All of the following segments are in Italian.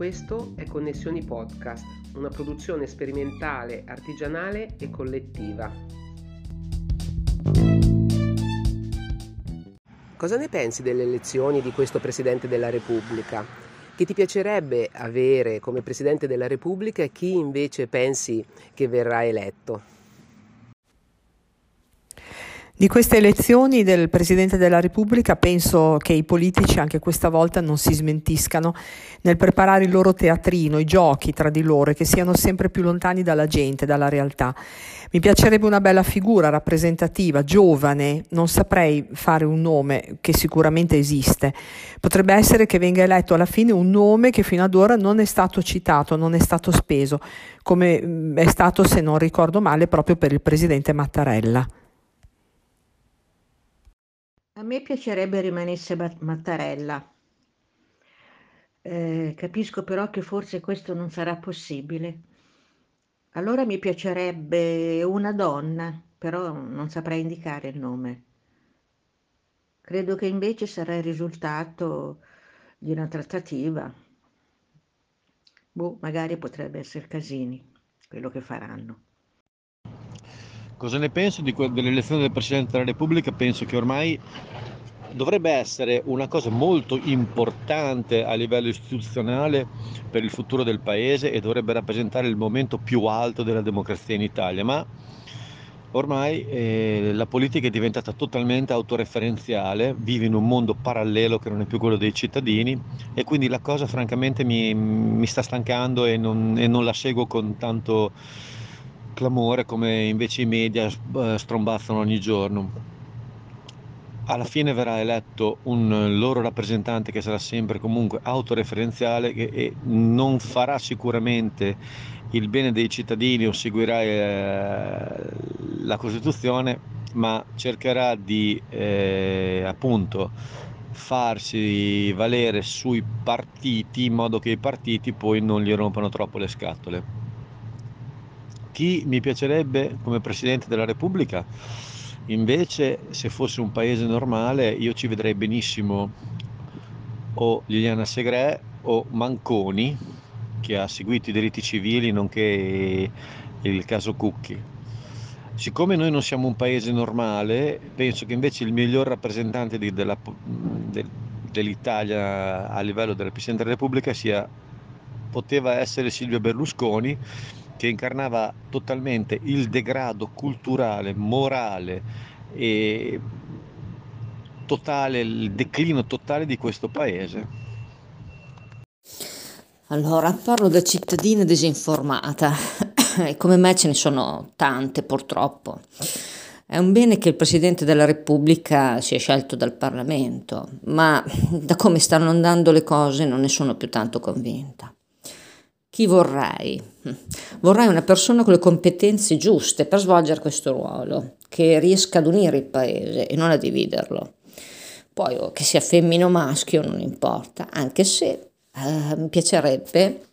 Questo è Connessioni Podcast, una produzione sperimentale, artigianale e collettiva. Cosa ne pensi delle elezioni di questo Presidente della Repubblica? Chi ti piacerebbe avere come Presidente della Repubblica e chi invece pensi che verrà eletto? Di queste elezioni del Presidente della Repubblica penso che i politici anche questa volta non si smentiscano nel preparare il loro teatrino, i giochi tra di loro e che siano sempre più lontani dalla gente, dalla realtà. Mi piacerebbe una bella figura rappresentativa, giovane, non saprei fare un nome che sicuramente esiste. Potrebbe essere che venga eletto alla fine un nome che fino ad ora non è stato citato, non è stato speso, come mm, è stato, se non ricordo male, proprio per il Presidente Mattarella. A me piacerebbe rimanesse Mattarella. Eh, capisco però che forse questo non sarà possibile. Allora mi piacerebbe una donna, però non saprei indicare il nome. Credo che invece sarà il risultato di una trattativa. Boh, magari potrebbe essere Casini, quello che faranno. Cosa ne penso que- dell'elezione del Presidente della Repubblica? Penso che ormai dovrebbe essere una cosa molto importante a livello istituzionale per il futuro del Paese e dovrebbe rappresentare il momento più alto della democrazia in Italia, ma ormai eh, la politica è diventata totalmente autoreferenziale, vive in un mondo parallelo che non è più quello dei cittadini e quindi la cosa francamente mi, mi sta stancando e non, e non la seguo con tanto clamore come invece i media eh, strombazzano ogni giorno. Alla fine verrà eletto un loro rappresentante che sarà sempre comunque autoreferenziale e non farà sicuramente il bene dei cittadini o seguirà eh, la Costituzione, ma cercherà di eh, appunto farsi valere sui partiti in modo che i partiti poi non gli rompano troppo le scatole chi mi piacerebbe come Presidente della Repubblica? Invece, se fosse un paese normale, io ci vedrei benissimo o Liliana Segre o Manconi, che ha seguito i diritti civili, nonché il caso Cucchi. Siccome noi non siamo un paese normale, penso che invece il miglior rappresentante di, della, de, dell'Italia a livello della Presidente della Repubblica sia, poteva essere Silvio Berlusconi, che incarnava totalmente il degrado culturale, morale e totale, il declino totale di questo paese. Allora, parlo da cittadina disinformata e come me ce ne sono tante purtroppo. È un bene che il Presidente della Repubblica sia scelto dal Parlamento, ma da come stanno andando le cose non ne sono più tanto convinta. Chi vorrei? Vorrei una persona con le competenze giuste per svolgere questo ruolo, che riesca ad unire il paese e non a dividerlo. Poi oh, che sia femmina o maschio non importa, anche se eh, mi piacerebbe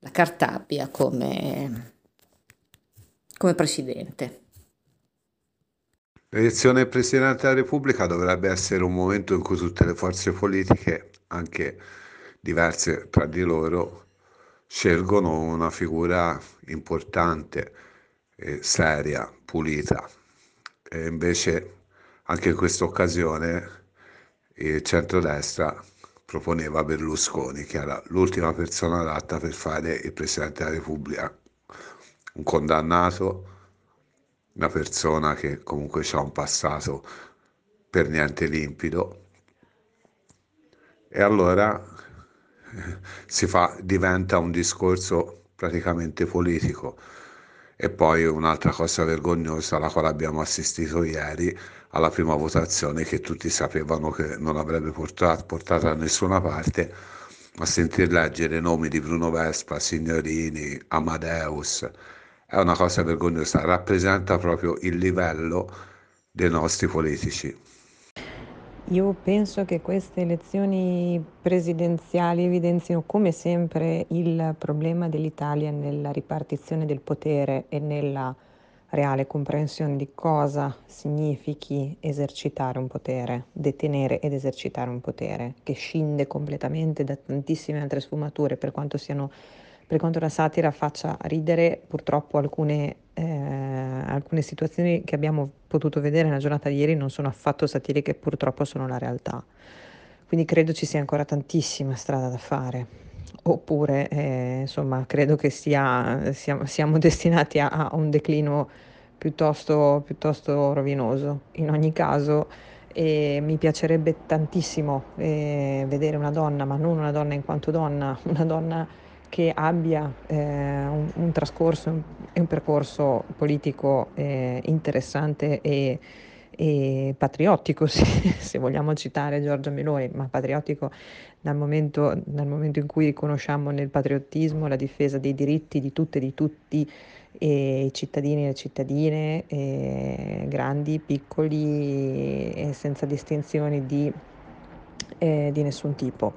la Cartabia come, come presidente. L'elezione del Presidente della Repubblica dovrebbe essere un momento in cui tutte le forze politiche, anche diverse tra di loro, scelgono una figura importante, eh, seria, pulita. E invece anche in questa occasione il centrodestra proponeva Berlusconi, che era l'ultima persona adatta per fare il Presidente della Repubblica, un condannato, una persona che comunque ha un passato per niente limpido. E allora fa, diventa un discorso praticamente politico. E poi un'altra cosa vergognosa alla quale abbiamo assistito ieri, alla prima votazione che tutti sapevano che non avrebbe portato, portato da nessuna parte, a sentir leggere i nomi di Bruno Vespa, Signorini, Amadeus, è una cosa vergognosa, rappresenta proprio il livello dei nostri politici. Io penso che queste elezioni presidenziali evidenzino come sempre il problema dell'Italia nella ripartizione del potere e nella reale comprensione di cosa significhi esercitare un potere, detenere ed esercitare un potere, che scinde completamente da tantissime altre sfumature, per quanto, siano, per quanto la satira faccia ridere, purtroppo alcune, eh, alcune situazioni che abbiamo potuto vedere nella giornata di ieri non sono affatto satiriche, purtroppo sono la realtà. Quindi credo ci sia ancora tantissima strada da fare oppure eh, insomma credo che sia, siamo, siamo destinati a, a, un declino piuttosto, piuttosto rovinoso. In ogni caso eh, mi piacerebbe tantissimo eh, vedere una donna, ma non una donna in quanto donna, una donna che abbia eh, un, un, trascorso e un, percorso politico eh, interessante e e patriottico, se, se, vogliamo citare Giorgia Meloni, ma patriottico dal momento, dal momento, in cui riconosciamo nel patriottismo la difesa dei diritti di tutte e di tutti e i cittadini e le cittadine, grandi, piccoli, senza distinzioni di, eh, di nessun tipo.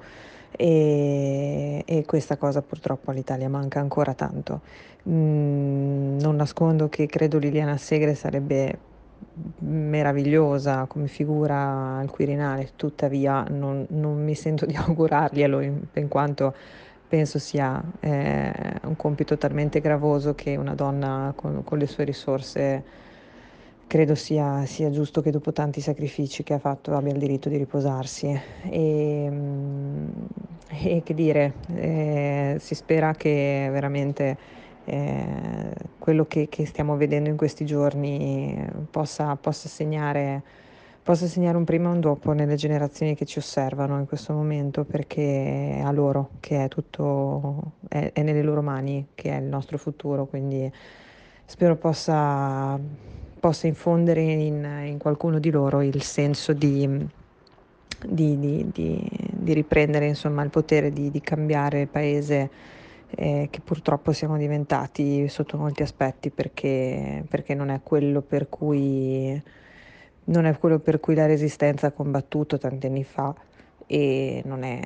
E, e, questa cosa purtroppo all'Italia manca ancora tanto. Mm, non nascondo che credo Liliana Segre sarebbe meravigliosa come figura al Quirinale, tuttavia non, non mi sento di augurarglielo in, in quanto penso sia eh, un compito talmente gravoso che una donna con, con le sue risorse credo sia, sia, giusto che dopo tanti sacrifici che ha fatto abbia il diritto di riposarsi. E, e che dire, eh, si spera che veramente eh, quello che, che, stiamo vedendo in questi giorni possa, possa, segnare, possa segnare un prima e un dopo nelle generazioni che ci osservano in questo momento perché è a loro che è tutto, è, è nelle loro mani che è il nostro futuro, quindi spero possa, possa infondere in, in, qualcuno di loro il senso di, di, di, di riprendere insomma, il potere di, cambiare il paese eh, che purtroppo siamo diventati sotto molti aspetti perché, perché non, è cui, non è quello per cui la resistenza ha combattuto tanti anni fa e non è,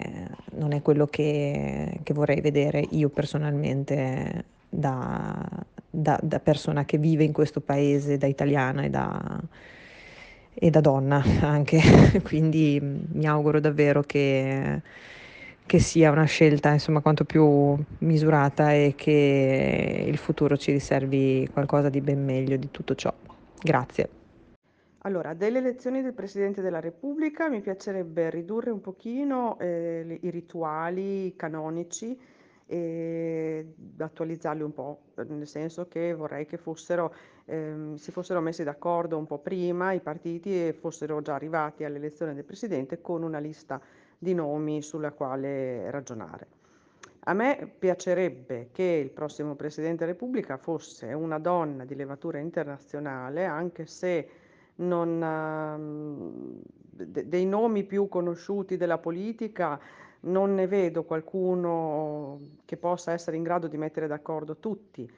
non è quello che, che, vorrei vedere io personalmente da, da, da, persona che vive in questo paese, da italiana e da, e da donna anche. Quindi mi auguro davvero che che sia una scelta insomma quanto più misurata e che il futuro ci riservi qualcosa di ben meglio di tutto ciò. Grazie. Allora, delle elezioni del Presidente della Repubblica mi piacerebbe ridurre un pochino eh, i rituali canonici e attualizzarli un po', nel senso che vorrei che fossero, ehm, si fossero messi d'accordo un po' prima i partiti e fossero già arrivati all'elezione del Presidente con una lista di nomi sulla quale ragionare. A me piacerebbe che il prossimo Presidente della Repubblica fosse una donna di levatura internazionale, anche se non, uh, de- dei nomi più conosciuti della politica non ne vedo qualcuno che possa essere in grado di mettere d'accordo tutti.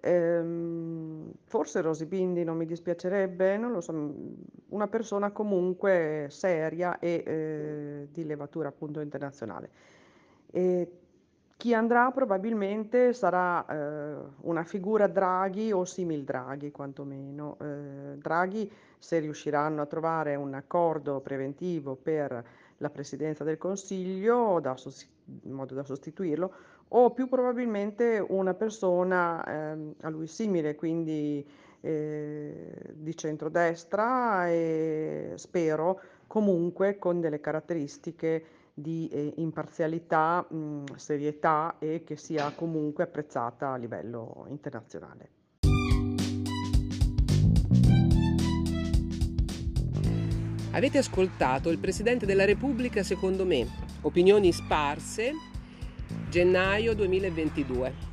Ehm, forse Rosy Bindi non mi dispiacerebbe, non lo so, una persona comunque seria e eh, di levatura appunto internazionale. E chi andrà probabilmente sarà eh, una figura Draghi o simil Draghi quantomeno. Eh, Draghi se riusciranno a trovare un accordo preventivo per la Presidenza del Consiglio da, in modo da sostituirlo o più probabilmente una persona eh, a lui simile, quindi eh, di centrodestra e spero comunque con delle caratteristiche di eh, imparzialità, mh, serietà e che sia comunque apprezzata a livello internazionale. Avete ascoltato il Presidente della Repubblica secondo me, opinioni sparse gennaio 2022.